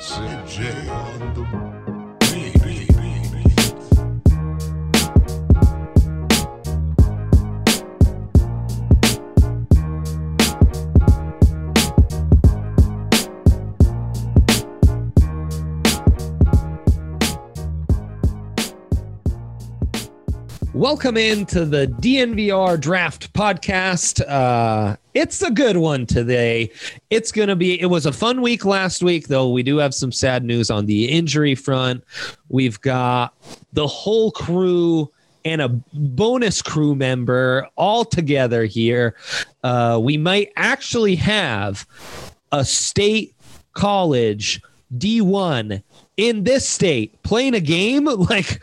Sid J on the Welcome into the DNVR Draft Podcast. Uh, it's a good one today. It's going to be, it was a fun week last week, though. We do have some sad news on the injury front. We've got the whole crew and a bonus crew member all together here. Uh, we might actually have a state college D1 in this state playing a game like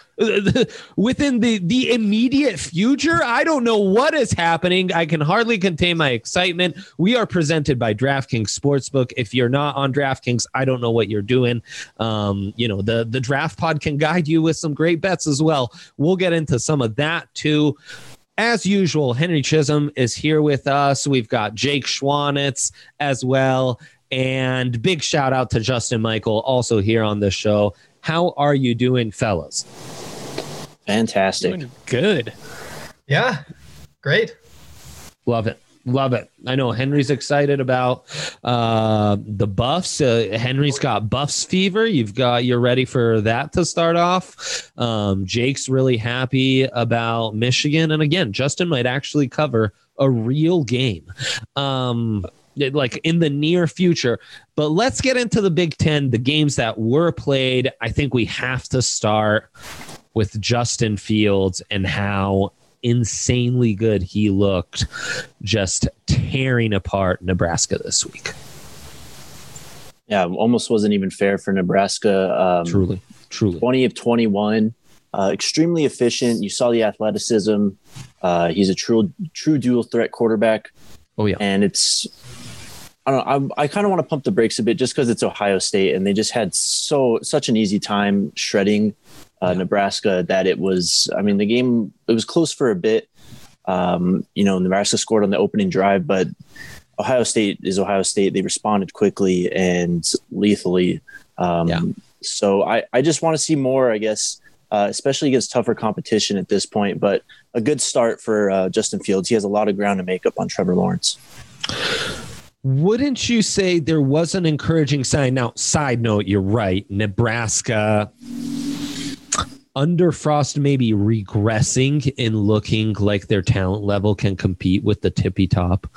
within the the immediate future? I don't know what is happening. I can hardly contain my excitement. We are presented by draftkings sportsbook. If you're not on draftkings i don't know what you're doing. Um, you know the the draft pod can guide you with some great bets as well. We'll get into some of that too. As usual, Henry Chisholm is here with us. We've got Jake Schwanitz as well. And big shout out to Justin Michael, also here on the show. How are you doing, fellas? Fantastic. Doing good. Yeah, great. Love it. Love it. I know Henry's excited about uh, the buffs. Uh, Henry's got buffs fever. You've got you're ready for that to start off. Um, Jake's really happy about Michigan, and again, Justin might actually cover a real game. Um, like in the near future. But let's get into the Big Ten, the games that were played. I think we have to start with Justin Fields and how insanely good he looked, just tearing apart Nebraska this week. Yeah, almost wasn't even fair for Nebraska. Um, truly, truly. 20 of 21. Uh, extremely efficient. You saw the athleticism. Uh, he's a true true dual threat quarterback. Oh yeah, and it's I don't know. I, I kind of want to pump the brakes a bit just because it's Ohio State and they just had so such an easy time shredding uh, yeah. Nebraska that it was. I mean, the game it was close for a bit. Um, you know, Nebraska scored on the opening drive, but Ohio State is Ohio State. They responded quickly and lethally. Um, yeah. So I, I just want to see more, I guess, uh, especially against tougher competition at this point. But a good start for uh, Justin Fields. He has a lot of ground to make up on Trevor Lawrence. Wouldn't you say there was an encouraging sign? Now, side note, you're right. Nebraska under Frost maybe regressing in looking like their talent level can compete with the tippy top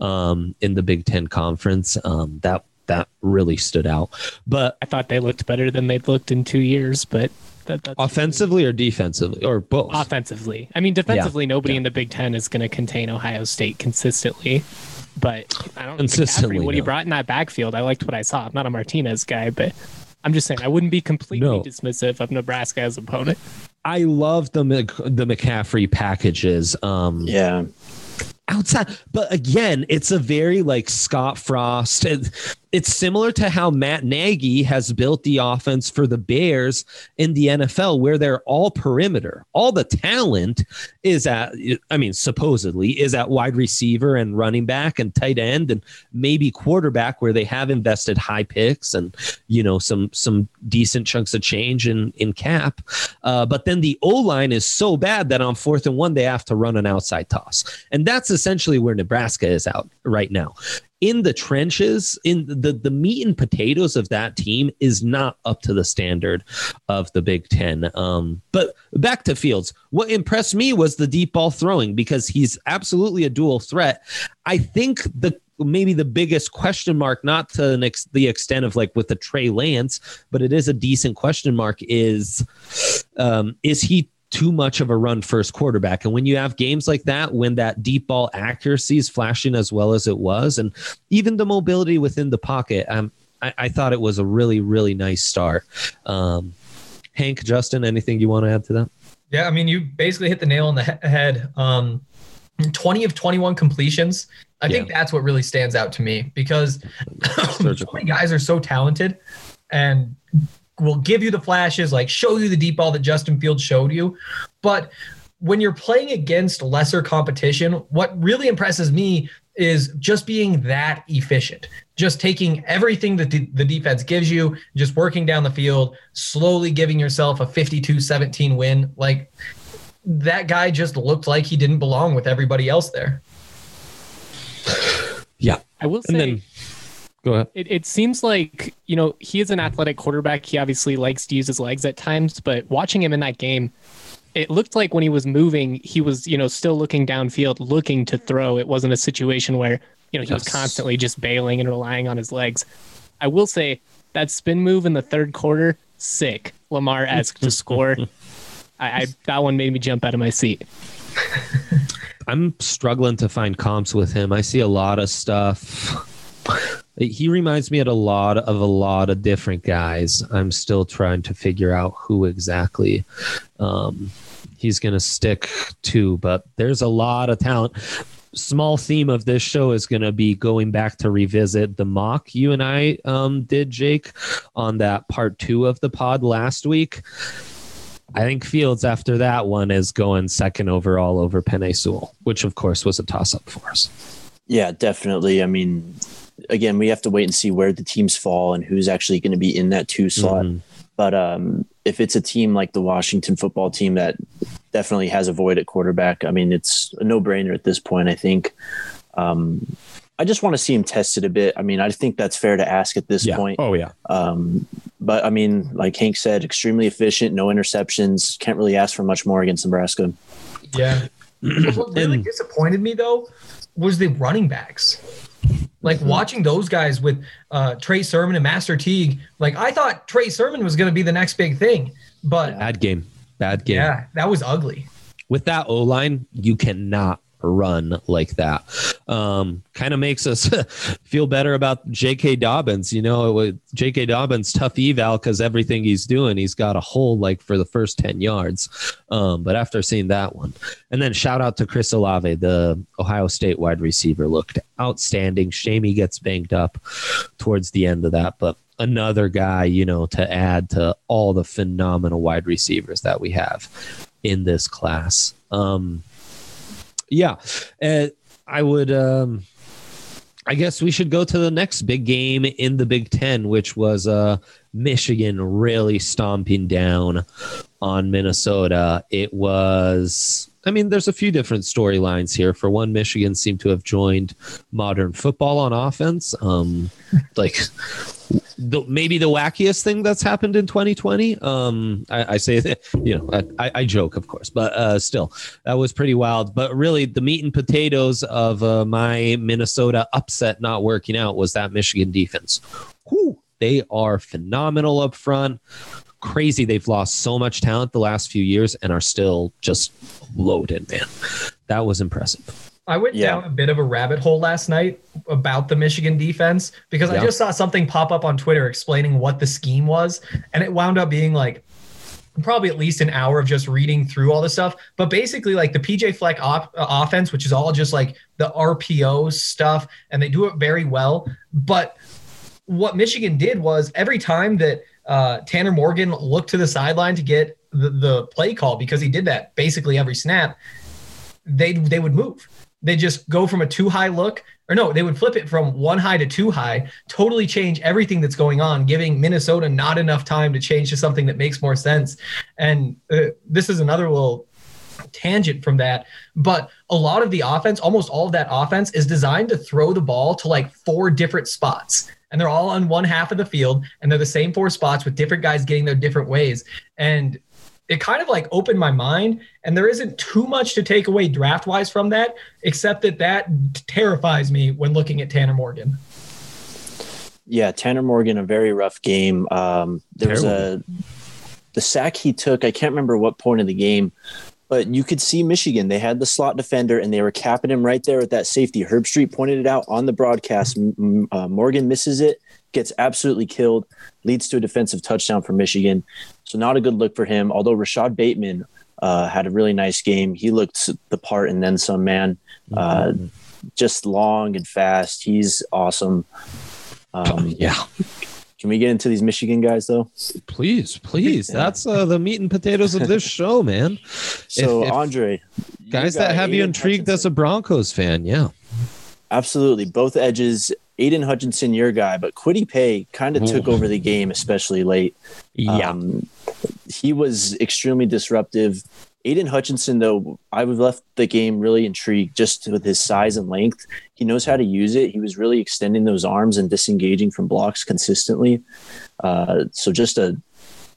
um, in the Big Ten conference. Um, that that really stood out. But I thought they looked better than they'd looked in two years. But that, that's offensively or defensively or both. Offensively, I mean, defensively, yeah. nobody yeah. in the Big Ten is going to contain Ohio State consistently. But I don't consistently. what no. he brought in that backfield, I liked what I saw. I'm not a Martinez guy, but I'm just saying I wouldn't be completely no. dismissive of Nebraska as opponent. I love the the McCaffrey packages. Um, yeah. Outside, but again, it's a very like Scott Frost it's similar to how Matt Nagy has built the offense for the Bears in the NFL, where they're all perimeter. All the talent is at, I mean, supposedly is at wide receiver and running back and tight end and maybe quarterback, where they have invested high picks and you know some some decent chunks of change in in cap. Uh, but then the O line is so bad that on fourth and one they have to run an outside toss, and that's essentially where Nebraska is out right now in the trenches, in the the meat and potatoes of that team is not up to the standard of the Big Ten. Um, but back to Fields, what impressed me was the deep ball throwing because he's absolutely a dual threat. I think the maybe the biggest question mark, not to the extent of like with the Trey Lance, but it is a decent question mark. Is um, is he too much of a run first quarterback. And when you have games like that, when that deep ball accuracy is flashing as well as it was, and even the mobility within the pocket, um, I, I thought it was a really, really nice start. Um, Hank, Justin, anything you want to add to that? Yeah, I mean, you basically hit the nail on the he- head. Um, 20 of 21 completions. I yeah. think that's what really stands out to me because so many guys are so talented and will give you the flashes, like show you the deep ball that Justin Fields showed you. But when you're playing against lesser competition, what really impresses me is just being that efficient, just taking everything that the defense gives you, just working down the field, slowly giving yourself a 52 17 win. Like that guy just looked like he didn't belong with everybody else there. Yeah. I will say. Go ahead. It, it seems like, you know, he is an athletic quarterback. He obviously likes to use his legs at times, but watching him in that game, it looked like when he was moving, he was, you know, still looking downfield, looking to throw. It wasn't a situation where, you know, he yes. was constantly just bailing and relying on his legs. I will say that spin move in the third quarter, sick. Lamar esque to score. I, I that one made me jump out of my seat. I'm struggling to find comps with him. I see a lot of stuff. He reminds me of a lot of a lot of different guys. I'm still trying to figure out who exactly um, he's going to stick to, but there's a lot of talent. Small theme of this show is going to be going back to revisit the mock you and I um, did, Jake, on that part two of the pod last week. I think Fields after that one is going second overall over Sewell, which of course was a toss up for us. Yeah, definitely. I mean, again, we have to wait and see where the teams fall and who's actually going to be in that two slot. Mm-hmm. But um, if it's a team like the Washington football team that definitely has a void at quarterback, I mean, it's a no brainer at this point. I think. Um, I just want to see him tested a bit. I mean, I think that's fair to ask at this yeah. point. Oh yeah. Um, but I mean, like Hank said, extremely efficient, no interceptions. Can't really ask for much more against Nebraska. Yeah. what really disappointed me though was the running backs. Like mm-hmm. watching those guys with uh, Trey Sermon and Master Teague. Like I thought Trey Sermon was going to be the next big thing, but bad game, bad game. Yeah, that was ugly. With that O line, you cannot run like that. Um, kind of makes us feel better about J.K. Dobbins. You know, J.K. Dobbins tough eval because everything he's doing, he's got a hole like for the first ten yards. Um, but after seeing that one, and then shout out to Chris Olave, the Ohio State wide receiver, looked outstanding. Shame he gets banged up towards the end of that, but another guy, you know, to add to all the phenomenal wide receivers that we have in this class. Um, yeah, uh, I would. Um, I guess we should go to the next big game in the Big Ten, which was uh, Michigan really stomping down on Minnesota. It was I mean, there's a few different storylines here. For one, Michigan seemed to have joined modern football on offense. Um, like the, maybe the wackiest thing that's happened in 2020. Um, I, I say that, you know, I, I, joke, of course, but uh, still, that was pretty wild. But really, the meat and potatoes of uh, my Minnesota upset not working out was that Michigan defense. Whew, they are phenomenal up front crazy they've lost so much talent the last few years and are still just loaded, man. That was impressive. I went yeah. down a bit of a rabbit hole last night about the Michigan defense because yeah. I just saw something pop up on Twitter explaining what the scheme was. And it wound up being like probably at least an hour of just reading through all this stuff. But basically, like the PJ Fleck op- uh, offense, which is all just like the RPO stuff, and they do it very well. But what Michigan did was every time that uh, Tanner Morgan looked to the sideline to get the, the play call because he did that basically every snap. They they would move. They just go from a two high look, or no, they would flip it from one high to two high, totally change everything that's going on, giving Minnesota not enough time to change to something that makes more sense. And uh, this is another little tangent from that. But a lot of the offense, almost all of that offense, is designed to throw the ball to like four different spots and they're all on one half of the field and they're the same four spots with different guys getting their different ways. And it kind of like opened my mind and there isn't too much to take away draft wise from that except that that terrifies me when looking at tanner morgan yeah tanner morgan a very rough game um, there Terrible. was a the sack he took i can't remember what point of the game but you could see Michigan. They had the slot defender and they were capping him right there at that safety. Herbstreit pointed it out on the broadcast. Uh, Morgan misses it, gets absolutely killed, leads to a defensive touchdown for Michigan. So not a good look for him. Although Rashod Bateman uh, had a really nice game. He looked the part and then some. Man, uh, mm-hmm. just long and fast. He's awesome. Um, yeah. Can we get into these Michigan guys though? Please, please. That's uh, the meat and potatoes of this show, man. So If- if- Andre, Guys that have you intrigued as a Broncos fan, yeah. Absolutely. Both edges. Aidan Hutchinson, your guy, but Kwity Paye kind of took over the game, especially late. Yeah. Um, he was extremely disruptive. Aidan Hutchinson, though, I would left the game really intrigued just with his size and length. He knows how to use it. He was really extending those arms and disengaging from blocks consistently. Uh, so just a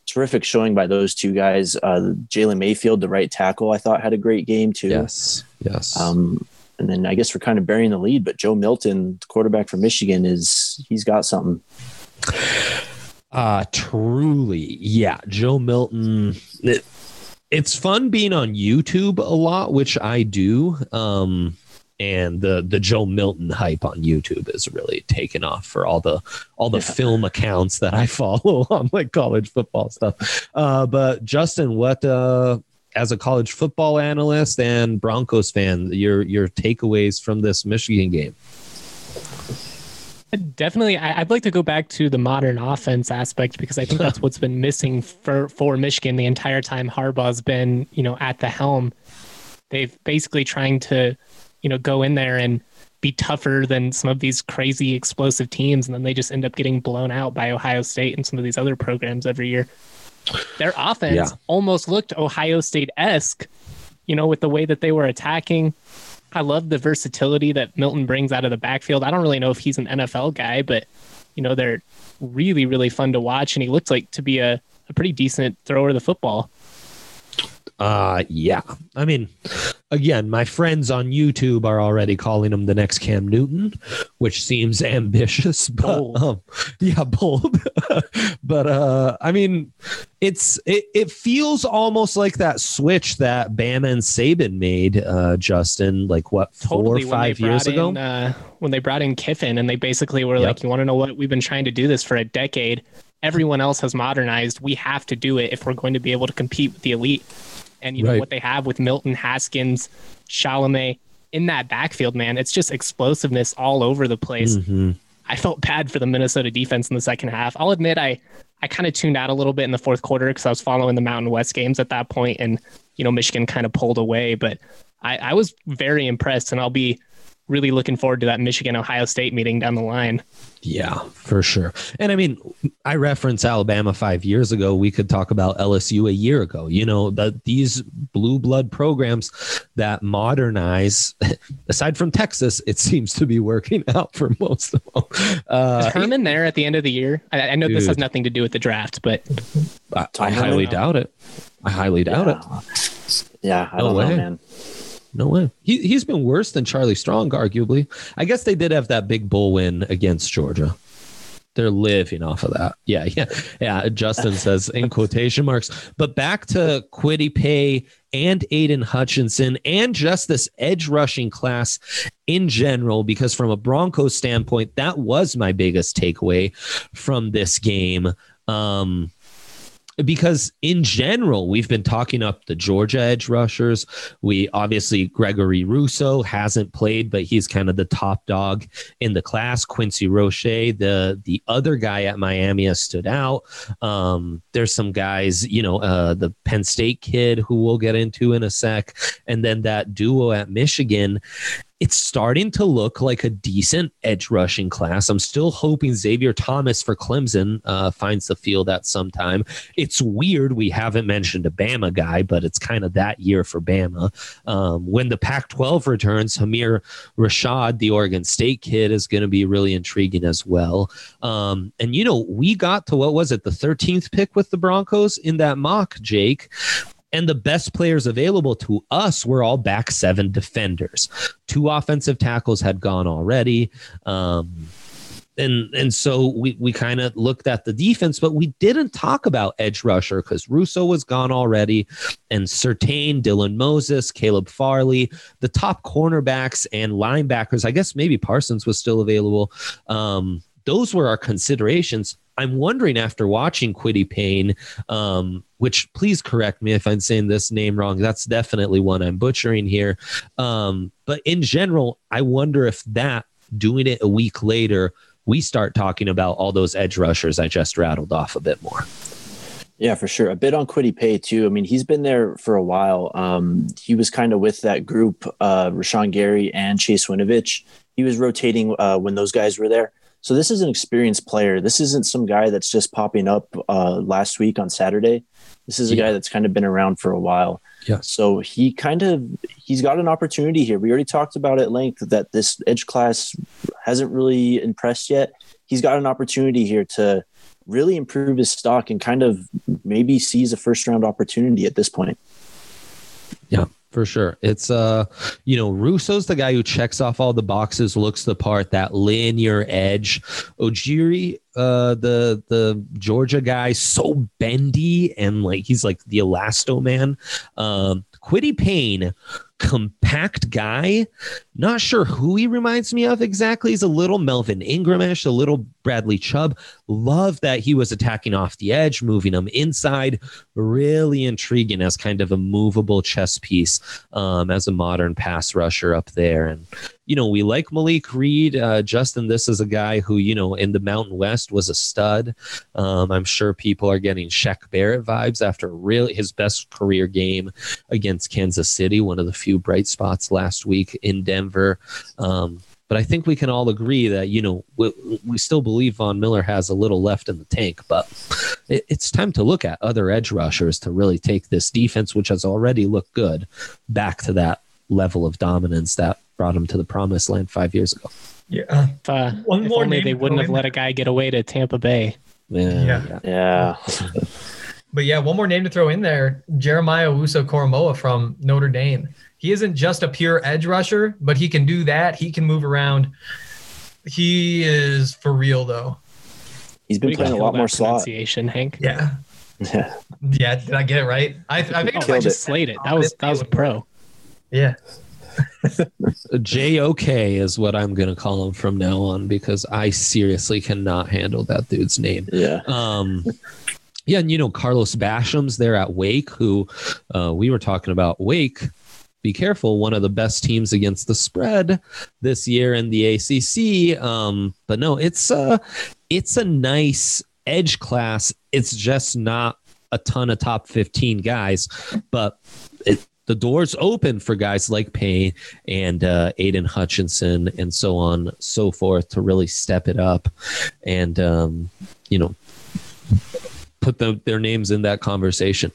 terrific showing by those two guys. Uh, Jalen Mayfield, the right tackle, I thought had a great game too. yes. Yes. Um, and then I guess we're kind of burying the lead, but Joe Milton, the quarterback from Michigan, is he's got something. Uh truly, yeah. Joe Milton. It, it's fun being on YouTube a lot, which I do. Um, and the the Joe Milton hype on YouTube is really taken off for all the all the Yeah. film accounts that I follow on like college football stuff. Uh, but Justin, what uh, as a college football analyst and Broncos fan, your your takeaways from this Michigan game? Definitely, I, I'd like to go back to the modern offense aspect because I think that's what's been missing for for Michigan the entire time Harbaugh's been, you know, at the helm. They've basically trying to, you know, go in there and be tougher than some of these crazy explosive teams, and then they just end up getting blown out by Ohio State and some of these other programs every year. Their offense Yeah. almost looked Ohio State esque, you know, with the way that they were attacking. I love the versatility that Milton brings out of the backfield. I don't really know if he's an NFL guy, but you know, they're really, really fun to watch. And he looks like to be a, a pretty decent thrower of the football. Uh yeah. I mean, again, my friends on YouTube are already calling him the next Cam Newton, which seems ambitious, but Bold. um, yeah, bold. but uh I mean, it's it, it feels almost like that switch that Bama and Saban made, uh Justin, like what four Totally or five years brought ago. in, uh, when they brought in Kiffin and they basically were Yep. like, You want to know what? We've been trying to do this for a decade. Everyone else has modernized. We have to do it if we're going to be able to compete with the elite. And you know what they have with Milton, Haskins, Charbonnet in that backfield, man. It's just explosiveness all over the place. Mhm. I felt bad for the Minnesota defense in the second half. I'll admit I I kind of tuned out a little bit in the fourth quarter because I was following the Mountain West games at that point, and you know Michigan kind of pulled away. But I, I was very impressed, and I'll be really looking forward to that Michigan Ohio State meeting down the line. Yeah, for sure. And I mean, I reference Alabama five years ago. We could talk about LSU a year ago. You know, that these blue blood programs that modernize, aside from Texas, it seems to be working out for most of them. Uh, Is Herman there at the end of the year? I, I know this has nothing to do with the draft, but I, I highly doubt it. I highly doubt it. Yeah, I No don't way. know, man. No way. He he's been worse than Charlie Strong, arguably. I guess they did have that big bull win against Georgia. They're living off of that. Yeah, yeah, yeah. Justin says in quotation marks. But back to Kwity Paye and Aidan Hutchinson and just this edge rushing class in general, because from a Broncos standpoint, that was my biggest takeaway from this game. Um, because in general, we've been talking up the Georgia edge rushers. We obviously Gregory Rousseau hasn't played, but he's kind of the top dog in the class. Quincy Roche, the the other guy at Miami, has stood out. Um, there's some guys, you know, uh, the Penn State kid who we'll get into in a sec, and then that duo at Michigan it's starting to look like a decent edge rushing class. I'm still hoping Xavier Thomas for Clemson uh, finds the field at some time. It's weird we haven't mentioned a Bama guy, but it's kind of that year for Bama. Um, when the Pac 12 returns, Hamir Rashad, the Oregon State kid, is going to be really intriguing as well. Um, and, you know, we got to what was it, the 13th pick with the Broncos in that mock, Jake? And the best players available to us were all back seven defenders. Two offensive tackles had gone already. Um, and and so we we kind of looked at the defense, but we didn't talk about edge rusher because Rousseau was gone already, and Surtain, Dylan Moses, Caleb Farley, the top cornerbacks and linebackers. I guess maybe Parsons was still available. Um, those were our considerations. I'm wondering after watching Quiddy Payne, um, which please correct me if I'm saying this name wrong. That's definitely one I'm butchering here. Um, but in general, I wonder if that doing it a week later we start talking about all those edge rushers I just rattled off a bit more. Yeah, for sure. A bit on Kwity Paye too. I mean, he's been there for a while. Um, he was kind of with that group, uh, Rashan Gary and Chase Winovich. He was rotating uh, when those guys were there. So this is an experienced player. This isn't some guy that's just popping up uh, last week on Saturday. This is a yeah. guy that's kind of been around for a while. Yeah. So he kind of he's got an opportunity here. We already talked about at length that this edge class hasn't really impressed yet. He's got an opportunity here to really improve his stock and kind of maybe seize a first round opportunity at this point. Yeah, for sure. It's uh, you know, Rousseau's the guy who checks off all the boxes, looks the part, that linear edge. Ojulari, uh, the the Georgia guy, so bendy and like he's like the elasto man. Um, Kwity Paye, compact guy. Not sure who he reminds me of exactly. He's a little Melvin Ingramish, a little Bradley Chubb. Love that he was attacking off the edge, moving him inside. Really intriguing as kind of a movable chess piece um, as a modern pass rusher up there. And you know, we like Malik Reed. Uh, Justin, this is a guy who, you know, in the Mountain West was a stud. Um, I'm sure people are getting Shaq Barrett vibes after really his best career game against Kansas City, one of the few bright spots last week in Denver. Um, but I think we can all agree that, you know, we, we, still believe Von Miller has a little left in the tank, but it, it's time to look at other edge rushers to really take this defense, which has already looked good, back to that level of dominance that brought him to the promised land five years ago. Yeah. If, uh, One if more only they wouldn't have let a guy get away to Tampa Bay. Yeah. Yeah. yeah. but yeah, one more name to throw in there Jeremiah Owusu Koramoah from Notre Dame. He isn't just a pure edge rusher, but he can do that. He can move around. He is for real, though. He's been playing a lot more slot. Hank. Yeah. Yeah. yeah. Did I get it right? I, I think oh, I just it. slayed it. That was that was a pro. Yeah. JOK is what I'm going to call him from now on because I seriously cannot handle that dude's name. Yeah. Um, yeah. And, you know, Carlos Basham's there at Wake, who uh, we were talking about. Wake, be careful, one of the best teams against the spread this year in the ACC. Um, but no, it's a, it's a nice edge class. It's just not a ton of top 15 guys, but it, the doors open for guys like Payne and uh, Aidan Hutchinson and so on, so forth, to really step it up and um, you know put the, their names in that conversation.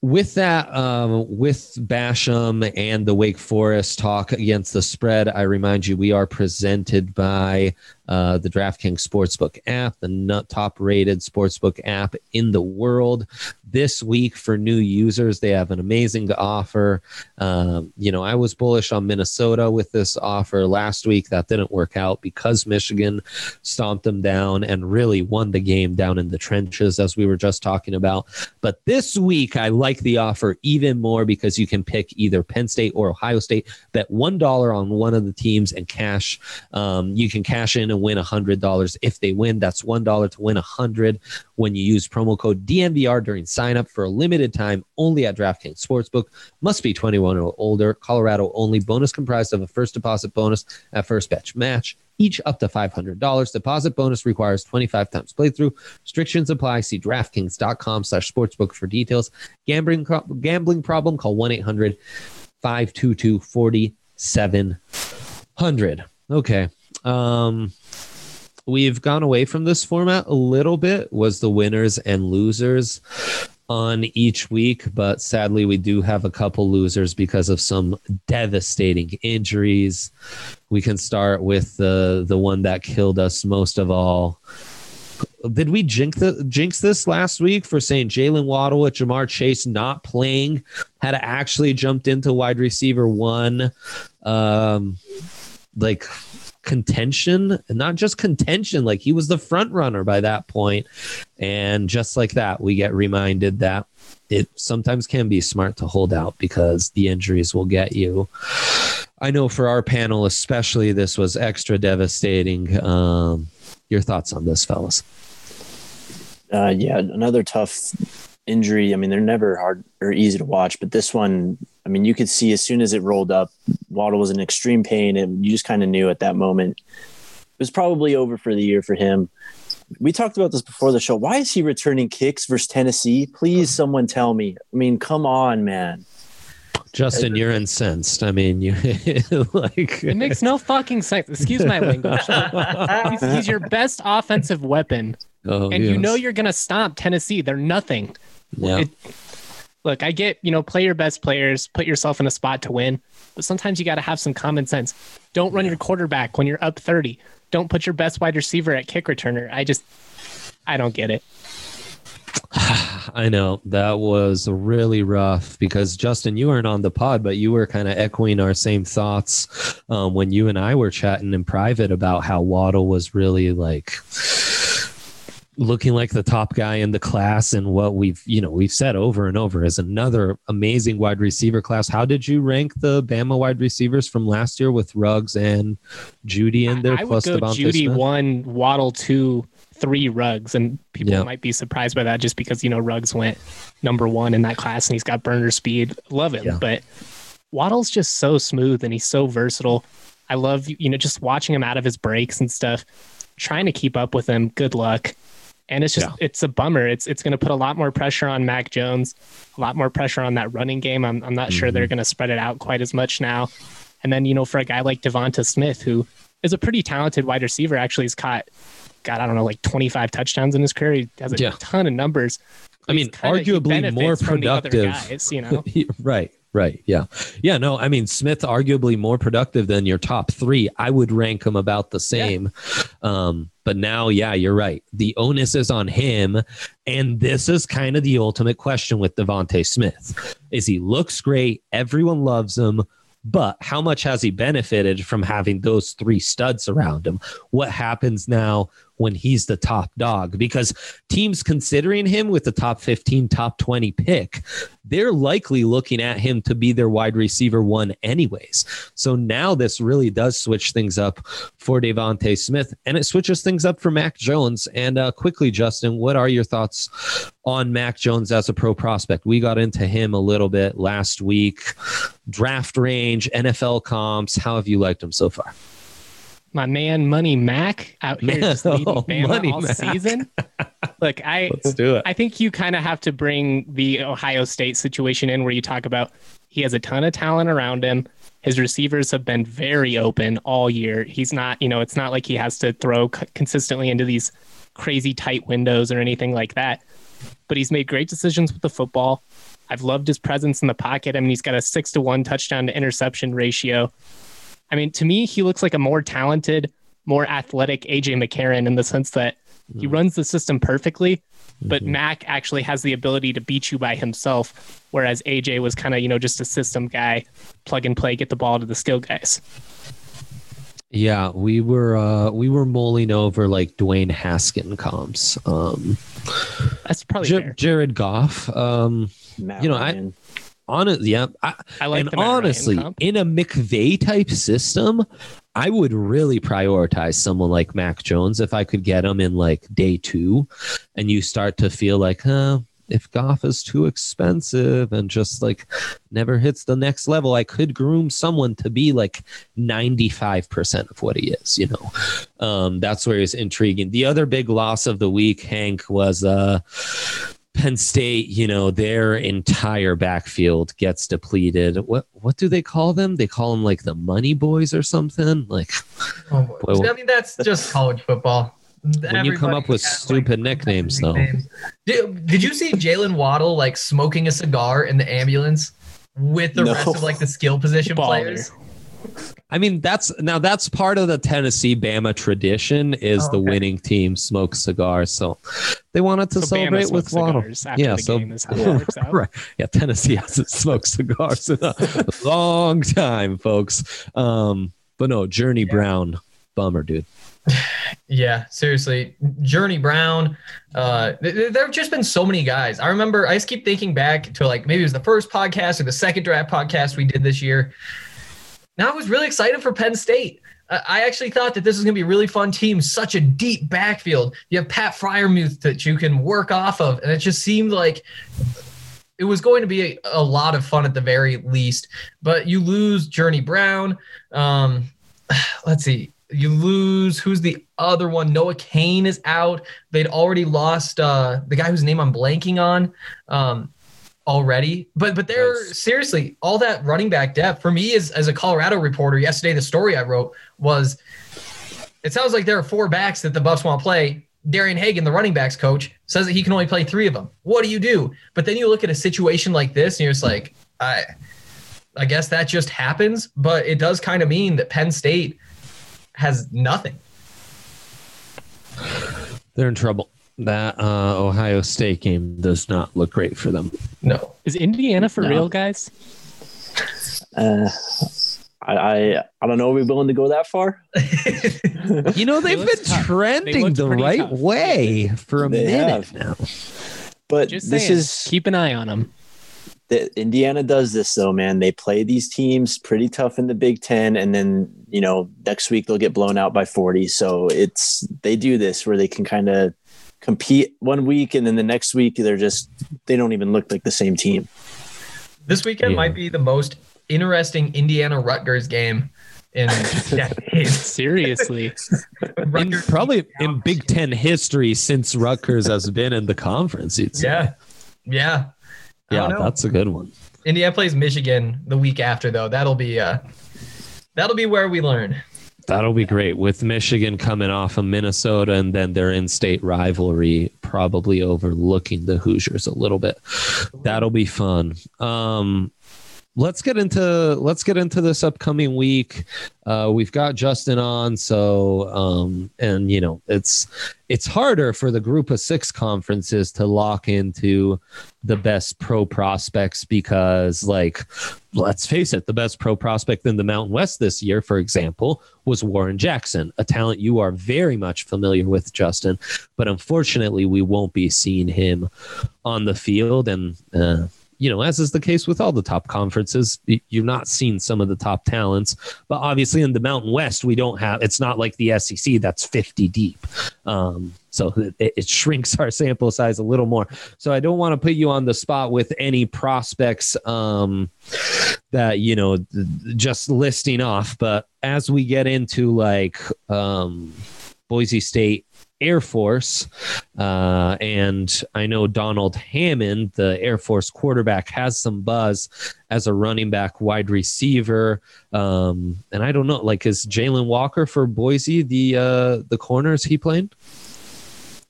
With that, um, with Basham and the Wake Forest talk against the spread, I remind you we are presented by uh, the DraftKings Sportsbook app, the top rated sportsbook app in the world. This week for new users, they have an amazing offer. Um, you know, I was bullish on Minnesota with this offer last week. That didn't work out because Michigan stomped them down and really won the game down in the trenches, as we were just talking about. But this week, I like the offer even more because you can pick either Penn State or Ohio State. Bet $1 on one of the teams and cash. Um, you can cash in win $100 if they win. That's $1 to win 100 when you use promo code DNVR during sign up for a limited time only at DraftKings Sportsbook. Must be 21 or older. Colorado only. Bonus comprised of a first deposit bonus at first batch match each up to $500. Deposit bonus requires 25 times playthrough. Restrictions apply. See DraftKings.com slash sportsbook for details. Gambling, gambling problem, call 1-800-522-4700. Okay. Um, we've gone away from this format a little bit was the winners and losers on each week but sadly we do have a couple losers because of some devastating injuries. We can start with the the one that killed us most of all. Did we jinx, the, jinx this last week for saying Jaylen Waddle with Ja'Marr Chase not playing? Had actually jumped into wide receiver one um like contention, and not just contention. Like he was the front runner by that point. And just like that, we get reminded that it sometimes can be smart to hold out because the injuries will get you. I know for our panel, especially, this was extra devastating. Um, your thoughts on this, fellas? Uh, yeah, another tough injury. I mean, they're never hard or easy to watch, but this one I mean, you could see as soon as it rolled up, Waddle was in extreme pain, and you just kind of knew at that moment it was probably over for the year for him. We talked about this before the show. Why is he returning kicks versus Tennessee? Please, someone tell me. I mean, come on, man. Justin, you're incensed. I mean, you like It makes no fucking sense. Excuse my language. he's, he's your best offensive weapon, oh, and you know you're gonna stop Tennessee. They're nothing. yeah. it- Look, I get you know play your best players, put yourself in a spot to win, but sometimes you got to have some common sense. Don't run your quarterback when you're up thirty. Don't put your best wide receiver at kick returner. I just, I don't get it. I know that was really rough because Justin, you weren't on the pod, but you were kind of echoing our same thoughts um, when you and I were chatting in private about how Waddle was really like looking like the top guy in the class and what we've you know we've said over and over is another amazing wide receiver class. How did you rank the Bama wide receivers from last year with Ruggs and Jeudy in there I plus would go DeVonta Jeudy Smith? one, Waddle two, three Ruggs, and people Yeah. might be surprised by that just because you know Ruggs went number one in that class and he's got burner speed. Love him, Yeah. but Waddle's just so smooth and he's so versatile. I love you know just watching him out of his breaks and stuff. Trying to keep up with him. Good luck. And it's just Yeah. it's a bummer. It's it's going to put a lot more pressure on Mac Jones, a lot more pressure on that running game. I'm I'm not sure they're Mm-hmm. going to spread it out quite as much now. And then you know for a guy like Devonta Smith who is a pretty talented wide receiver, actually he's caught God I don't know like 25 touchdowns in his career. He has a Yeah. ton of numbers. I mean, He's kinda- he arguably more benefits from the other productive. guys, you know. right, right. Yeah. Yeah. No, I mean, Smith arguably more productive than your top three. I would rank him about the same. Um, but now, yeah, you're right. The onus is on him. And this is kind of the ultimate question with DeVonta Smith is he looks great. Everyone loves him. But how much has he benefited from having those three studs around him? What happens now when he's the top dog? Because teams considering him with the top 15, top 20 pick, they're likely looking at him to be their wide receiver one, anyways. So now this really does switch things up for DeVonta Smith and it switches things up for Mac Jones. And uh, quickly, Justin, what are your thoughts on Mac Jones as a pro prospect? We got into him a little bit last week. Draft range, NFL comps. How have you liked him so far? my man Money Mac out here just oh, leading Oh, Bama all Mac. season. Look, I Let's do it. I think you kind of have to bring the Ohio State situation in where you talk about he has a ton of talent around him. His receivers have been very open all year. He's not, you know, it's not like he has to throw c- consistently into these crazy tight windows or anything like that. But he's made great decisions with the football. I've loved his presence in the pocket. I mean, he's got a six to one touchdown to interception ratio. I mean, to me, he looks like a more talented, more athletic AJ McCarron in the sense that he mm-hmm. runs the system perfectly, but mm-hmm. Mac actually has the ability to beat you by himself, whereas AJ was kind of, you know, just a system guy, plug and play, get the ball to the skill guys. Yeah, we were uh we were mulling over like Dwayne Haskin comps. Um That's probably J- fair. Jared Goff. Um Matt You know, I- honestly, yeah. I, I like and the Matt Ryan honestly, in a McVay type system, I would really prioritize someone like Mac Jones if I could get him in like day two, and you start to feel like, huh, if Goff is too expensive and just like never hits the next level, I could groom someone to be like 95% of what he is, you know. Um, that's where it's intriguing. The other big loss of the week, Hank, was uh Penn State, you know, their entire backfield gets depleted. What what do they call them? They call them like the money boys or something. Like Oh, boy. Boy, I mean, that's just college football. When you come up with stupid nicknames, though. Did, did you see Jaylen Waddle like smoking a cigar in the ambulance with the No. rest of like the skill position Baller. players? I mean, that's now that's part of the Tennessee Bama tradition is Oh, the okay. winning team smoke cigars. So they wanted to So celebrate with Waddle. cigars Yeah, so game is how it works out. right. Yeah, Tennessee hasn't smoked cigars in a long time, folks. Um, but no, Journey Brown, bummer, dude. Yeah, seriously. Journey Brown. Uh, th- th- there have just been so many guys. I remember, I just keep thinking back to like maybe it was the first podcast or the second draft podcast we did this year. Now I was really excited for Penn State. I I actually thought that this was going to be a really fun team, such a deep backfield. You have Pat Freiermuth that you can work off of. And it just seemed like it was going to be a, a lot of fun at the very least. But you lose Journey Brown. Um, let's see. You lose who's the other one? Noah Cain is out. They'd already lost uh, the guy whose name I'm blanking on. Um, already. But but they're nice. seriously all that running back depth for me as as a Colorado reporter yesterday. The story I wrote was it sounds like there are four backs that the Buffs want to play. Darian Hagan, the running backs coach, says that he can only play three of them. What do you do? But then you look at a situation like this and you're just like, I I guess that just happens, but it does kind of mean that Penn State has nothing. They're in trouble that uh, Ohio State game does not look great for them. No. Is Indiana for No. real, guys? Uh, I, I I don't know. Are we willing to go that far? You know, they've looked been tough. Trending the right tough. way for a They minute have. now. But Just this saying, is keep an eye on them. The, Indiana does this though, man. They play these teams pretty tough in the Big Ten, and then you know next week they'll get blown out by forty. So it's they do this where they can kind of compete one week, and then the next week they're just they don't even look like the same team. This weekend Yeah. might be the most interesting Indiana Rutgers game in decades. Seriously. In, probably in Big Ten history since Rutgers has been in the conference. You'd. Yeah. Yeah. Yeah, that's a good one. Indiana plays Michigan the week after though. That'll be uh that'll be where we learn. That'll be great with Michigan coming off of Minnesota and then their in-state rivalry probably overlooking the Hoosiers a little bit. That'll be fun. Um, let's get into let's get into this upcoming week. Uh, we've got Justin on, so um, and you know it's it's harder for the group of six conferences to lock into the best pro prospects because like let's face it the best pro prospect in the mountain west this year for example was warren jackson a talent you are very much familiar with justin but unfortunately we won't be seeing him on the field and uh, you know, as is the case with all the top conferences, you've not seen some of the top talents. But obviously, in the Mountain West, we don't have. It's not like the SEC that's fifty deep. Um, so it, it shrinks our sample size a little more. So I don't want to put you on the spot with any prospects um, that you know just listing off. But as we get into like um, Boise State Air Force, uh, and I know Donald Hammond, the Air Force quarterback, has some buzz as a running back, wide receiver, um, and I don't know, like is Jalen Walker for Boise the uh, the corners he playing?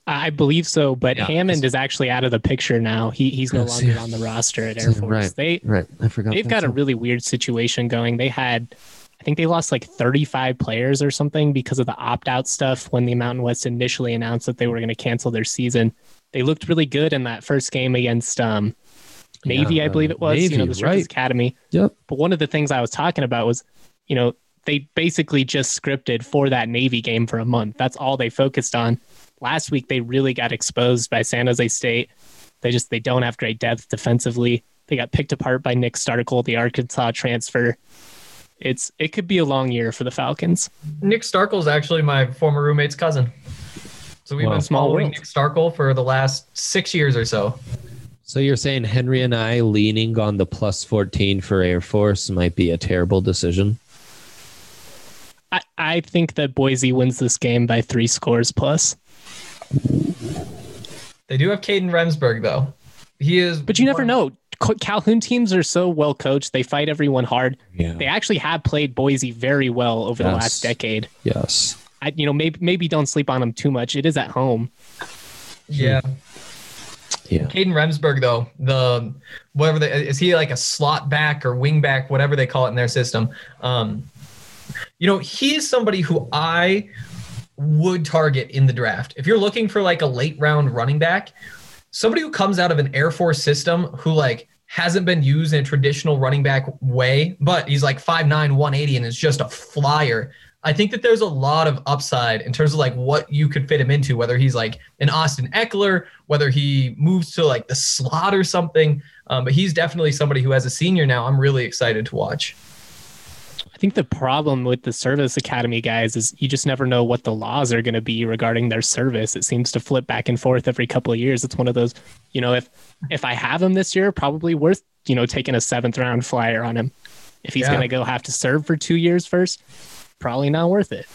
I believe so, but Yeah. Hammond is actually out of the picture now. He he's no longer on the roster at Air Force. Right. They Right, I forgot. they've got a really weird situation going. They had think they lost like 35 players or something because of the opt-out stuff when the Mountain West initially announced that they were going to cancel their season. They looked really good in that first game against um, Navy, Yeah, I believe it was, Navy, you know, the Surface right. Academy. Yep. But one of the things I was talking about was, you know, they basically just scripted for that Navy game for a month. That's all they focused on. Last week they really got exposed by San Jose State. They just they don't have great depth defensively. They got picked apart by Nick Starkel, the Arkansas transfer. It's it could be a long year for the Falcons. Nick Starkel's actually my former roommate's cousin. So we've Wow. been Small following. Nick Starkle for the last six years or so. So you're saying Henry and I leaning on the plus 14 for Air Force might be a terrible decision? I, I think that Boise wins this game by three scores plus. They do have Kadin Remsberg though. He is But you never know. Co- Calhoun teams are so well coached. They fight everyone hard. Yeah. They actually have played Boise very well over the last decade. Yes. I, you know, maybe maybe don't sleep on them too much. It is at home. Yeah. Yeah. Kadin Remsberg though, the whatever the, is he like a slot back or wing back, whatever they call it in their system. Um, you know, he is somebody who I would target in the draft. If you're looking for like a late round running back, somebody who comes out of an Air Force system who like hasn't been used in a traditional running back way, but he's like 5'9, 180 and is just a flyer. I think that there's a lot of upside in terms of like what you could fit him into, whether he's like an Austin Ekeler, whether he moves to like the slot or something. Um, but he's definitely somebody who, as a senior now, I'm really excited to watch. I think the problem with the service academy guys is you just never know what the laws are going to be regarding their service. It seems to flip back and forth every couple of years. It's one of those, you know, if if I have him this year, probably worth you know taking a seventh round flyer on him. If he's Yeah. going to go have to serve for two years first, probably not worth it.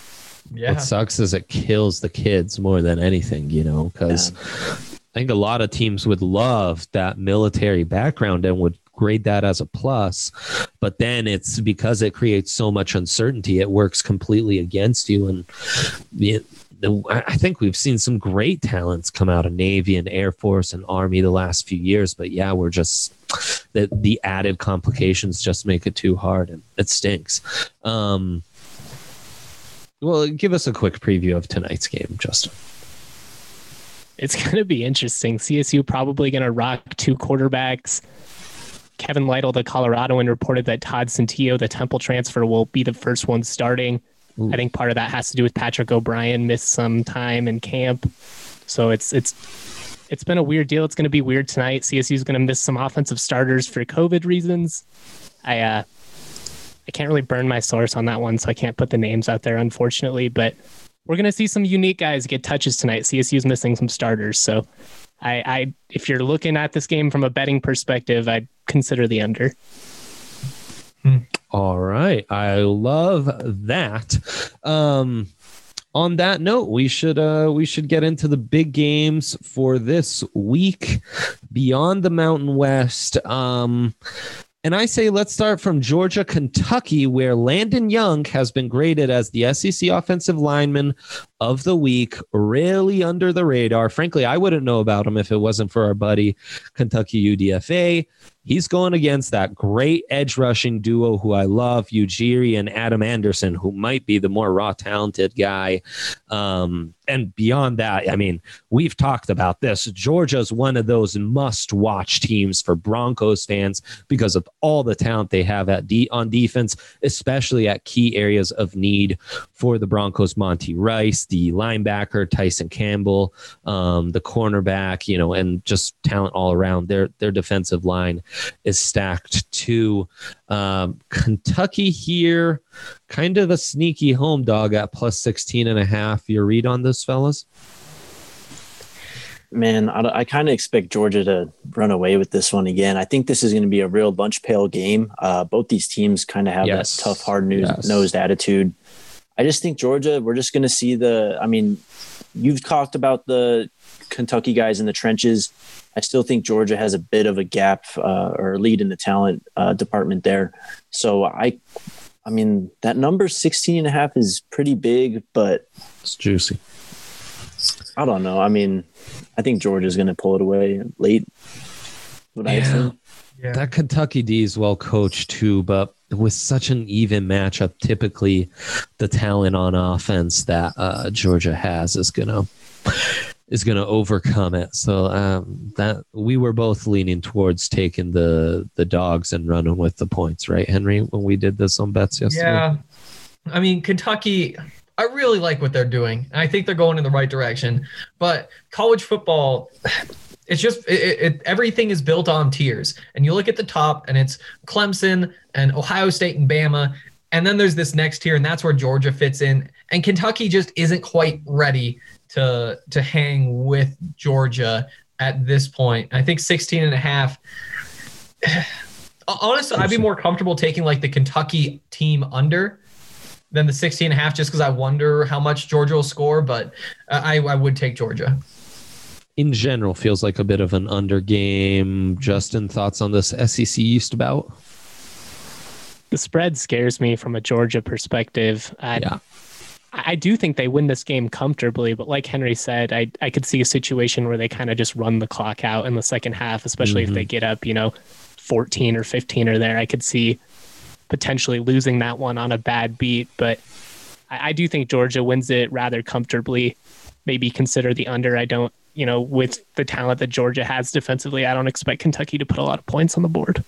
Yeah. What sucks is it kills the kids more than anything, you know, because I think a lot of teams would love that military background and would grade that as a plus. But then it's because it creates so much uncertainty, it works completely against you. And the, I think we've seen some great talents come out of Navy and Air Force and Army the last few years. But yeah, we're just the, the added complications just make it too hard and it stinks. Um, well, give us a quick preview of tonight's game, Justin. It's going to be interesting. CSU probably going to rock two quarterbacks. Kevin Lytle, the Coloradoan, reported that Todd Centeio, the Temple transfer, will be the first one starting. Ooh. I think part of that has to do with Patrick O'Brien missed some time in camp, so it's it's it's been a weird deal. It's going to be weird tonight. CSU is going to miss some offensive starters for COVID reasons. I uh, I can't really burn my source on that one, so I can't put the names out there, unfortunately. But we're going to see some unique guys get touches tonight. CSU is missing some starters, so I, I if you're looking at this game from a betting perspective, I'd consider the under. Hmm. All right. I love that. Um, on that note, we should uh, we should get into the big games for this week beyond the Mountain West. Um, and I say let's start from Georgia, Kentucky, where Landon Young has been graded as the SEC offensive lineman of the week, really under the radar. Frankly, I wouldn't know about him if it wasn't for our buddy Kentucky UDFA. He's going against that great edge rushing duo who I love, Ojulari and Adam Anderson, who might be the more raw talented guy. Um, and beyond that, I mean, we've talked about this. Georgia's one of those must watch teams for Broncos fans because of all the talent they have at de- on defense, especially at key areas of need for the Broncos. Monty Rice, the linebacker Tyson Campbell, um, the cornerback, you know, and just talent all around. Their their defensive line is stacked too. Um, Kentucky here, kind of a sneaky home dog at plus 16 and a half. Your read on this, fellas? Man, I, I kind of expect Georgia to run away with this one again. I think this is going to be a real lunch pail game. Uh, both these teams kind of have yes. that tough, hard nosed yes. attitude. I just think Georgia, we're just going to see the. I mean, you've talked about the Kentucky guys in the trenches. I still think Georgia has a bit of a gap uh, or lead in the talent uh, department there. So I, I mean, that number 16 and a half is pretty big, but it's juicy. I don't know. I mean, I think Georgia's going to pull it away late. Yeah. yeah. That Kentucky D is well coached too, but with such an even matchup, typically the talent on offense that uh, Georgia has is gonna is gonna overcome it. So um, that we were both leaning towards taking the the dogs and running with the points, right, Henry? When we did this on bets yesterday. Yeah, I mean Kentucky. I really like what they're doing. I think they're going in the right direction. But college football, it's just it, it, everything is built on tiers and you look at the top and it's clemson and ohio state and bama and then there's this next tier and that's where georgia fits in and kentucky just isn't quite ready to to hang with georgia at this point i think 16 and a half honestly i'd be more comfortable taking like the kentucky team under than the 16 and a half just because i wonder how much georgia will score but i i would take georgia in general feels like a bit of an under game. Justin, thoughts on this SEC East bout? The spread scares me from a Georgia perspective. I, yeah. I do think they win this game comfortably, but like Henry said, I, I could see a situation where they kind of just run the clock out in the second half, especially mm-hmm. if they mm-hmm. get up, you know, 14 or 15 or there. I could see potentially losing that one on a bad beat, but I, I do think Georgia wins it rather comfortably. Maybe consider the under. I don't you know, with the talent that Georgia has defensively, I don't expect Kentucky to put a lot of points on the board.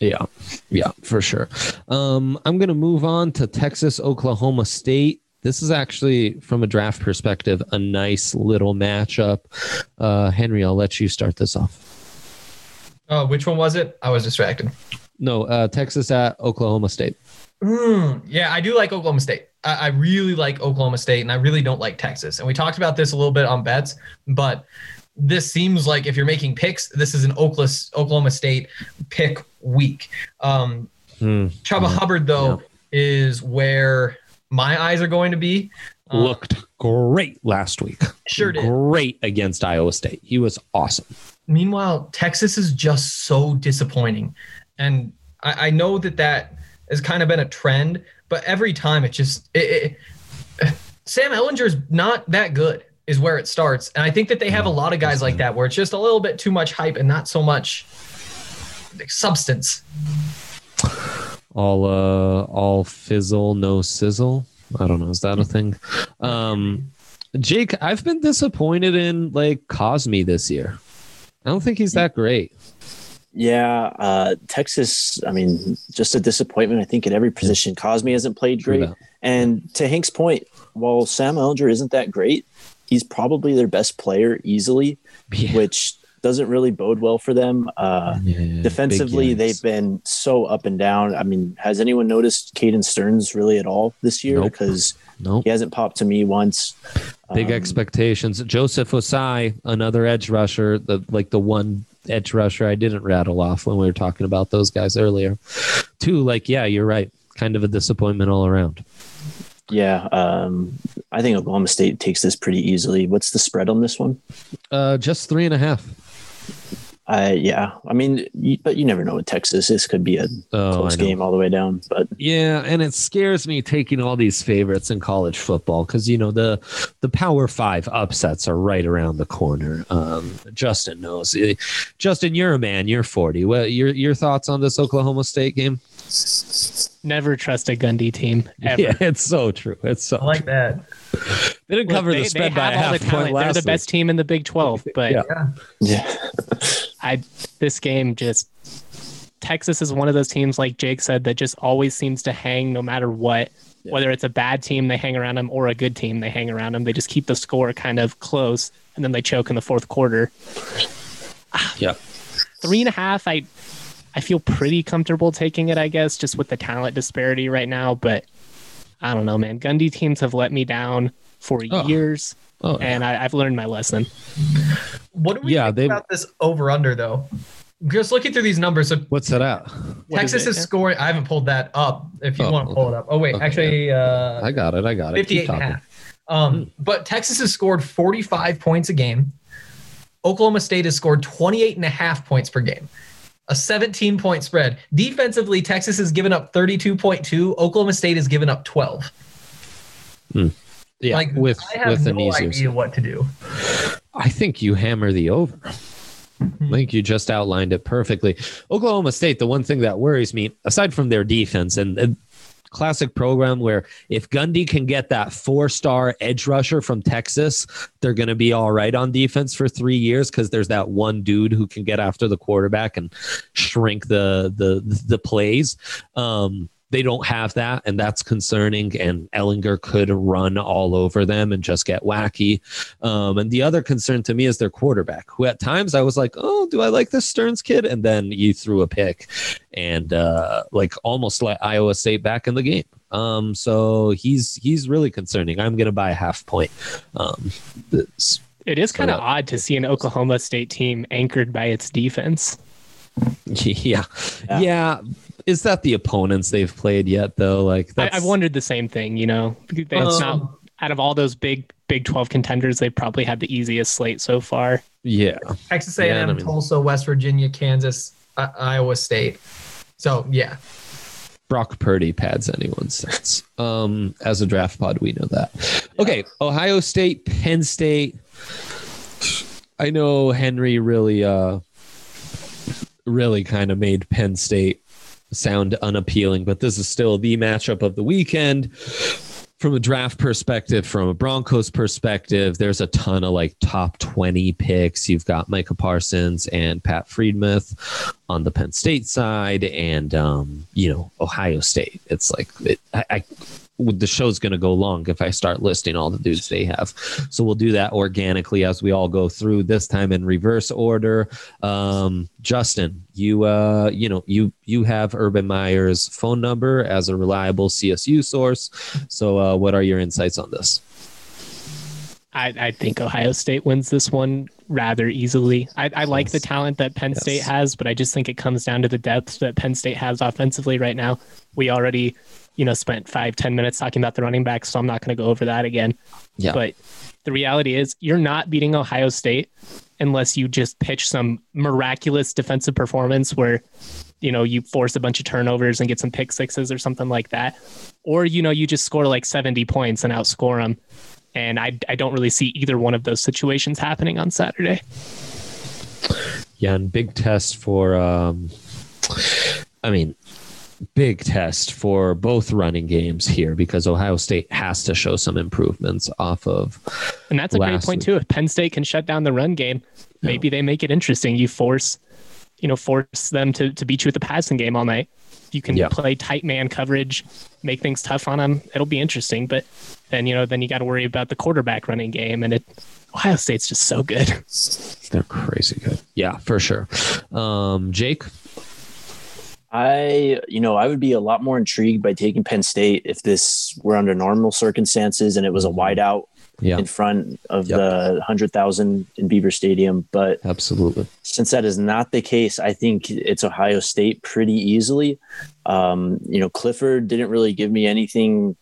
Yeah, yeah, for sure. Um, I'm going to move on to Texas, Oklahoma State. This is actually, from a draft perspective, a nice little matchup. Uh, Henry, I'll let you start this off. Uh, which one was it? I was distracted. No, uh, Texas at Oklahoma State. Mm, yeah, I do like Oklahoma State. I, I really like Oklahoma State, and I really don't like Texas. And we talked about this a little bit on bets, but this seems like if you're making picks, this is an Oklahoma State pick week. Um, hmm. Chuba Hubbard, though, yeah. is where my eyes are going to be. Uh, looked great last week. Sure did. Great against Iowa State. He was awesome. Meanwhile, Texas is just so disappointing. And I, I know that that has kind of been a trend, but every time it just, it, it, Sam Ehlinger's not that good, is where it starts. And I think that they have a mm, lot of guys like that where it's just a little bit too much hype and not so much substance. All uh all fizzle, no sizzle. I don't know. Is that a thing? Um Jake, I've been disappointed in like Cosmi this year. I don't think he's that great. Yeah, uh, Texas. I mean, just a disappointment. I think at every position, Cosmi hasn't played great. And to Hank's point, while Sam Ehlinger isn't that great, he's probably their best player easily, Yeah. which doesn't really bode well for them. Uh, Yeah, defensively, they've been so up and down. I mean, has anyone noticed Caden Sterns really at all this year? Nope. Because nope. he hasn't popped to me once. Big Um, expectations. Joseph Ossai, another edge rusher, the like the one edge rusher I didn't rattle off when we were talking about those guys earlier. Two, like, yeah, you're right. Kind of a disappointment all around. Yeah, um, I think Oklahoma State takes this pretty easily. What's the spread on this one? Uh, just three and a half. I yeah, I mean, you, but you never know with Texas. This could be a Oh, close game all the way down. But Yeah, and it scares me taking all these favorites in college football because you know the the Power Five upsets are right around the corner. Um, Justin knows. Eh, Justin, you're a man. You're 40. What your your thoughts on this Oklahoma State game? Never trust a Gundy team ever. Yeah, it's so true. It's so I like that. True. They didn't Look, cover they, the spread by a half the point talent. They're last the best team in the Big 12, but Yeah. Yeah. yeah, I this game just Texas is one of those teams like Jake said that just always seems to hang no matter what. Yeah. Whether it's a bad team, they hang around them, or a good team, they hang around them. They just keep the score kind of close, and then they choke in the fourth quarter. Yeah. Three and a half, I I feel pretty comfortable taking it, I guess, just with the talent disparity right now. But I don't know, man. Gundy teams have let me down for Oh. years, Oh, and I, I've learned my lesson. What do we Yeah, think they- about this over under though? Just looking through these numbers, so what's that at? Texas is is, scoring. I haven't pulled that up. If you Oh, want to pull it up. Oh wait, Okay. actually, uh, I got it. I got it. 58 Keep and a talking. half. Um, but Texas has scored 45 points a game. Oklahoma State has scored 28 and a half points per game. A 17 point spread. Defensively, Texas has given up 32.2. Oklahoma State has given up 12. Hmm. Yeah, like with I have with an no easier. idea what to do. I think you hammer the over. Mm-hmm. I think you just outlined it perfectly. Oklahoma State, the one thing that worries me, aside from their defense and, and classic program where if Gundy can get that four star edge rusher from Texas, they're going to be all right on defense for three years because there's that one dude who can get after the quarterback and shrink the the the plays. Um, they don't have that, and that's concerning. And Ehlinger could run all over them and just get wacky. Um, and the other concern to me is their quarterback, who at times I was like, oh, do I like this Stearns kid? And then you threw a pick and uh, like almost let Iowa State back in the game. Um, so he's he's really concerning. I'm going to buy a half point. Um, this, It is kind of that- odd to see an Oklahoma State team anchored by its defense. yeah. Yeah. yeah, Is that the opponents they've played yet though? Like I, that's, I've wondered the same thing. You know, it's Um, not out of all those big Big Twelve contenders, they've probably had the easiest slate so far. Yeah, Texas A&M, I mean- Tulsa, West Virginia, Kansas, I- Iowa State. So yeah, Brock Purdy pads anyone's sense. Um, as a draft pod, we know that. Okay, Ohio State, Penn State. I know Henry really, uh, really kind of made Penn State sound unappealing, but this is still the matchup of the weekend. From a draft perspective, from a Broncos perspective, there's a ton of like top 20 picks. You've got Micah Parsons and Pat Freiermuth on the Penn State side, and um, you know Ohio State. It's like it, I, I the show's going to go long if I start listing all the dudes they have. So we'll do that organically as we all go through. This time in reverse order. Um, Justin, you uh, you know you you have Urban Meyer's phone number as a reliable CSU source. So uh, what are your insights on this? I, I think Ohio State wins this one rather easily. I, I like the talent that Penn Yes. State has, but I just think it comes down to the depth that Penn State has offensively right now. We already you know, spent five ten minutes talking about the running back, so I'm not going to go over that again. Yeah. But the reality is, you're not beating Ohio State unless you just pitch some miraculous defensive performance where, you know, you force a bunch of turnovers and get some pick sixes or something like that, or you know, you just score like 70 points and outscore them. And I, I don't really see either one of those situations happening on Saturday. Yeah, and big test for um I mean big test for both running games here because Ohio State has to show some improvements off of And that's a great point too. If Penn State can shut down the run game, maybe they make it interesting. You force, you know, force them to, to beat you with the passing game all night. You can Yeah. play tight man coverage, make things tough on them, it'll be interesting. But then, you know, then you got to worry about the quarterback running game. And it, Ohio State's just so good. they're crazy good. Yeah, for sure. Um Jake, I, you know, I would be a lot more intrigued by taking Penn State if this were under normal circumstances and it was a wideout yeah, in front of Yep. the hundred thousand in Beaver Stadium. But absolutely. since that is not the case, I think it's Ohio State pretty easily. Um, you know, Clifford didn't really give me anything.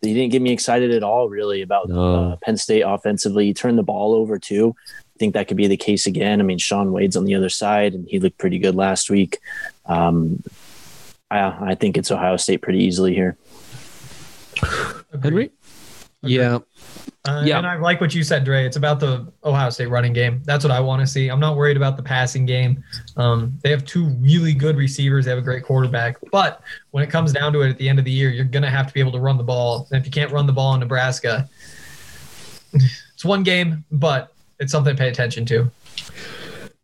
He didn't get me excited at all, really, about No. uh, Penn State offensively. He turned the ball over too. I think that could be the case again. I mean, Shaun Wade's on the other side, and he looked pretty good last week. Um, I, I think it's Ohio State pretty easily here. Henry? Yeah. Uh, Yeah. And I like what you said, Dre. It's about the Ohio State running game. That's what I want to see. I'm not worried about the passing game. Um, they have two really good receivers. They have a great quarterback. But when it comes down to it at the end of the year, you're going to have to be able to run the ball. And if you can't run the ball in Nebraska, it's one game, but it's something to pay attention to.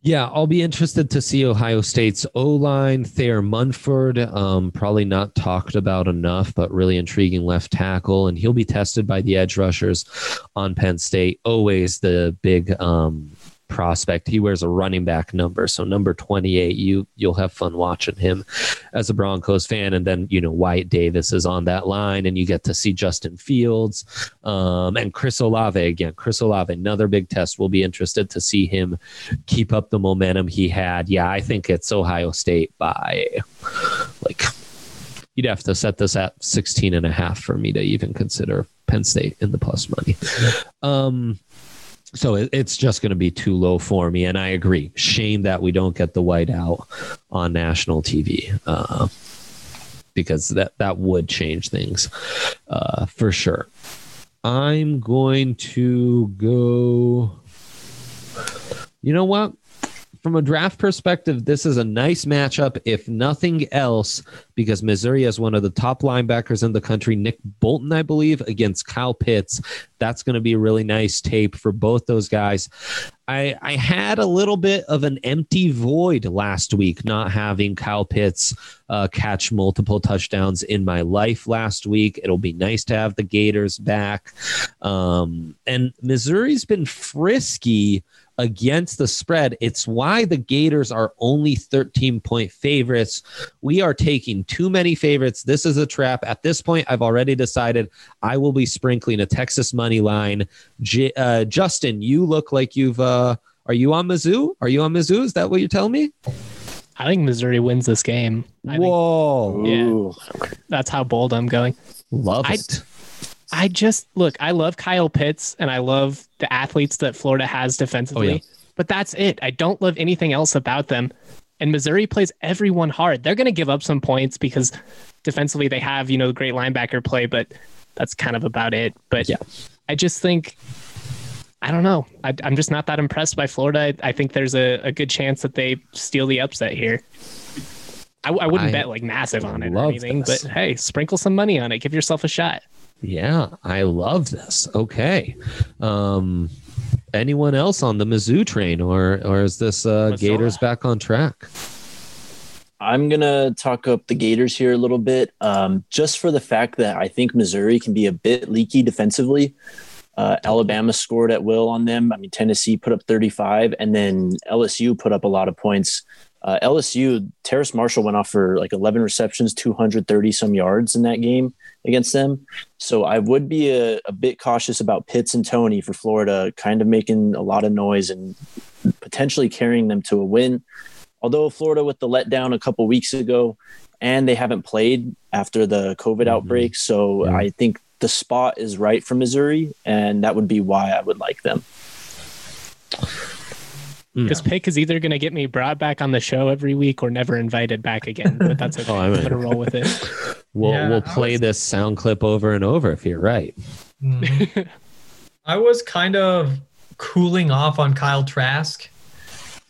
Yeah, I'll be interested to see Ohio State's O line, Thayer Munford. Um, probably not talked about enough, but really intriguing left tackle. And he'll be tested by the edge rushers on Penn State. Always the big um, prospect. He wears a running back number. So number 28, you you'll have fun watching him as a Broncos fan. And then, you know, Wyatt Davis is on that line, and you get to see Justin Fields um, and Chris Olave again. Chris Olave, another big test. We'll be interested to see him keep up the momentum he had. Yeah, I think it's Ohio State by like you'd have to set this at 16 and a half for me to even consider Penn State in the plus money. Um so it, it's just going to be too low for me and I agree. Shame that we don't get the white out on national TV. Uh because that that would change things uh for sure. I'm going to go you know what? From a draft perspective, this is a nice matchup, if nothing else, because Missouri has one of the top linebackers in the country, Nick Bolton, I believe, against Kyle Pitts. That's going to be a really nice tape for both those guys. I, I had a little bit of an empty void last week, not having Kyle Pitts uh, catch multiple touchdowns in my life last week. It'll be nice to have the Gators back. Um, and Missouri's been frisky against the spread. It's why the Gators are only 13 point favorites. We are taking too many favorites. This is a trap. At this point, I've already decided I will be sprinkling a Texas money line. J- uh, Justin, you look like you've. Uh, are you on Mizzou? Are you on Mizzou? Is that what you're telling me? I think Missouri wins this game. I think Whoa. Yeah. That's how bold I'm going. Love it. I just look, I love Kyle Pitts and I love the athletes that Florida has defensively, Oh, yeah. but that's it. I don't love anything else about them. And Missouri plays everyone hard. They're going to give up some points because defensively they have, you know, great linebacker play, but that's kind of about it. But Yeah. I just think, I don't know. I, I'm just not that impressed by Florida. I, I think there's a, a good chance that they steal the upset here. I, I wouldn't I bet like massive on it or anything, this. but hey, sprinkle some money on it. Give yourself a shot. Yeah, I love this. Okay. Um, anyone else on the Mizzou train, or or is this uh. Gators back on track? I'm gonna talk up the Gators here a little bit, um, just for the fact that I think Missouri can be a bit leaky defensively. Uh, Alabama scored at will on them. I mean, Tennessee put up 35, and then LSU put up a lot of points. Uh, LSU, Terrace Marshall went off for like 11 receptions, 230 some yards in that game against them. So I would be a, a bit cautious about Pitts and Toney for Florida, kind of making a lot of noise and potentially carrying them to a win. Although Florida with the letdown a couple weeks ago and they haven't played after the COVID Mhm. outbreak. So Yeah. I think the spot is right for Missouri, and that would be why I would like them. This pick is either going to get me brought back on the show every week or never invited back again. But that's okay. Oh, I I'm mean- going to roll with it. We'll Yeah, we'll play was- this sound clip over and over if you're right. Mhm. I was kind of cooling off on Kyle Trask,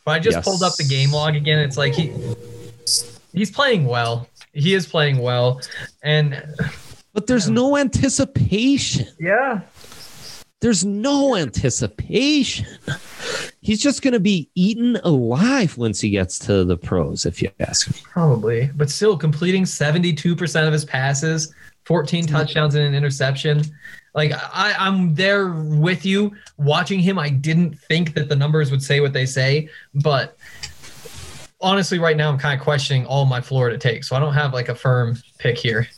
but I just Yes. pulled up the game log again. It's like he he's playing well. He is playing well, and But there's no anticipation. yeah, There's no anticipation. He's just going to be eaten alive once he gets to the pros, if you ask me. probably, but still completing seventy-two percent of his passes, fourteen mm-hmm. touchdowns and an interception. Like I, I'm there with you watching him. I didn't think that the numbers would say what they say, but honestly, right now I'm kind of questioning all my Florida takes. So I don't have like a firm pick here.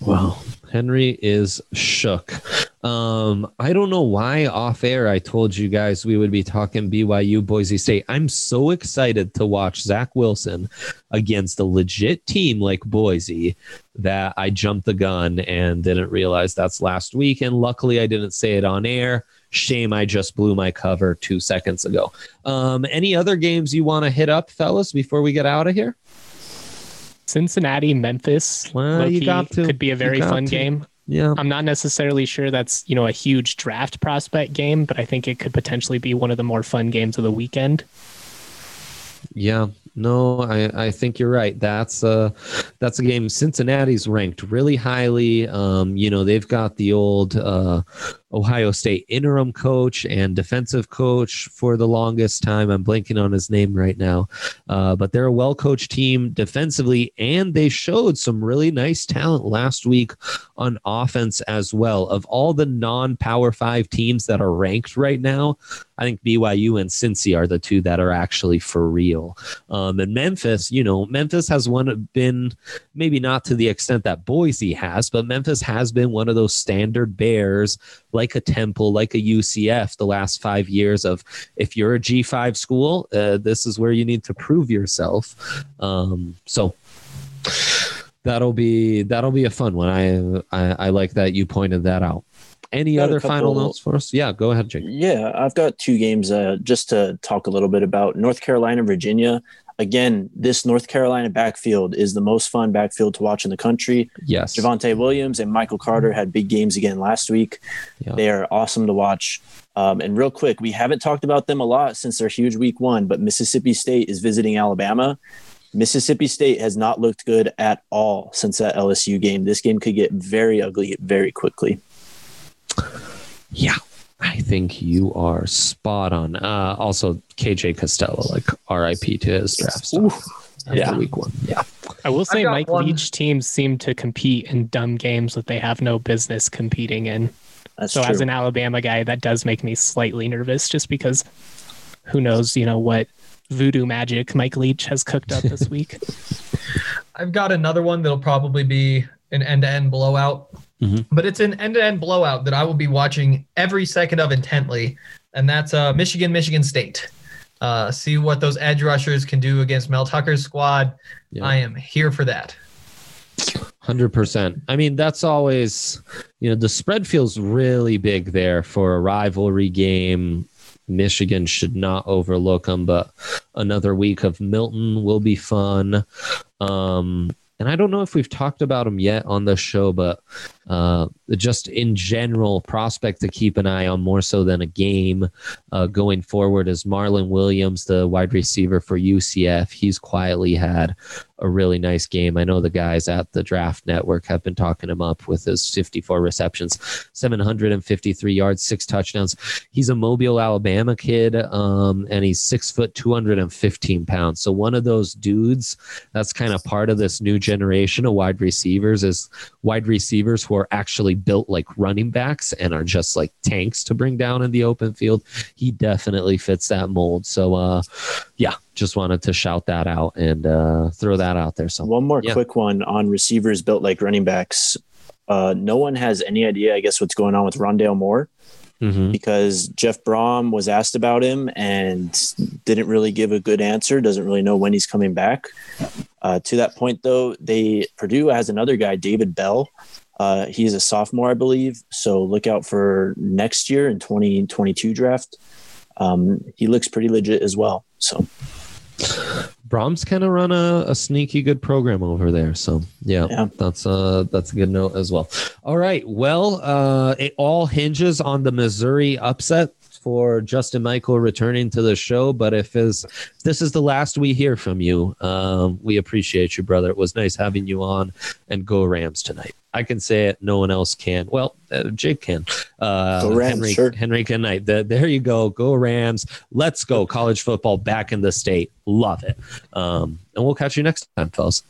Well, Henry is shook. Um, I don't know why off air I told you guys we would be talking BYU Boise State. I'm so excited to watch Zach Wilson against a legit team like Boise that I jumped the gun and didn't realize that's last week. And luckily I didn't say it on air. Shame I just blew my cover two seconds ago. Um, any other games you want to hit up, fellas, before we get out of here? Cincinnati, Memphis, Well, you got to. could be a very fun to. game. Yeah. I'm not necessarily sure that's you know a huge draft prospect game, but I think it could potentially be one of the more fun games of the weekend. Yeah, no, I, I think you're right. That's uh that's a game. Cincinnati's ranked really highly. Um, you know, they've got the old uh Ohio State interim coach and defensive coach for the longest time. I'm blanking on his name right now. Uh, but they're a well coached team defensively, and they showed some really nice talent last week on offense as well. Of all the non power five teams that are ranked right now, I think BYU and Cincy are the two that are actually for real. Um, and Memphis, you know, Memphis has one been maybe not to the extent that Boise has, but Memphis has been one of those standard bears, like a Temple, like a UCF, the last five years of if you're a G5 school, uh, this is where you need to prove yourself. Um, so that'll be that'll be a fun one. I, I I like that you pointed that out. Any other final notes for us? Yeah, go ahead, Jake. Yeah, I've got two games uh, just to talk a little bit about North Carolina, Virginia. Again, this North Carolina backfield is the most fun backfield to watch in the country. Yes. Javonte Williams and Michael Carter had big games again last week. Yeah. They are awesome to watch. Um, and real quick, we haven't talked about them a lot since their huge week one, but Mississippi State is visiting Alabama. Mississippi State has not looked good at all since that LSU game. This game could get very ugly very quickly. Yeah, I think you are spot on. Uh, also, KJ Costello, like RIP to his draft stuff after Yeah. week one. Yeah. I will say got Mike one- Leach teams seem to compete in dumb games that they have no business competing in. That's so true. as an Alabama guy, that does make me slightly nervous just because who knows, you know, what voodoo magic Mike Leach has cooked up this week. I've got another one that'll probably be an end-to-end blowout, Mhm. but it's an end-to-end blowout that I will be watching every second of intently, and that's uh, Michigan, Michigan State. Uh, see what those edge rushers can do against Mel Tucker's squad. Yeah. I am here for that. Hundred percent. I mean, that's always you know the spread feels really big there for a rivalry game. Michigan should not overlook them, but another week of Milton will be fun. Um, and I don't know if we've talked about him yet on the show, but uh, just in general, prospect to keep an eye on more so than a game uh, going forward is Marlon Williams, the wide receiver for UCF. He's quietly had a really nice game. I know the guys at the Draft Network have been talking him up with his 54 receptions, 753 yards, six touchdowns. He's a Mobile, Alabama kid, um, and he's six foot, 215 pounds. So one of those dudes that's kind of part of this new generation of wide receivers is wide receivers who are actually built like running backs and are just like tanks to bring down in the open field. He definitely fits that mold. So, uh, yeah, just wanted to shout that out and uh, throw that out there. So, One more Yeah. quick one on receivers built like running backs. Uh, no one has any idea, I guess, what's going on with Rondale Moore. Mhm. because Jeff Brohm was asked about him and didn't really give a good answer. Doesn't really know when he's coming back. Uh, to that point, though, they Purdue has another guy, David Bell. Uh, he's a sophomore, I believe. So look out for next year in 2022 draft. Um, he looks pretty legit as well. So Brohm's kind of run a, a sneaky good program over there. So yeah, Yeah. that's uh that's a good note as well. All right. Well, uh it all hinges on the Missouri upset for Justin Michael returning to the show. But if is if this is the last we hear from you, um, we appreciate you, brother. It was nice having you on and go Rams tonight. I can say it. No one else can. Well, uh, Jake can. Uh, Go Rams, Henry, sure. Henry Knight. The, there you go. Go Rams. Let's go. College football back in the state. Love it. Um, and we'll catch you next time, fellas.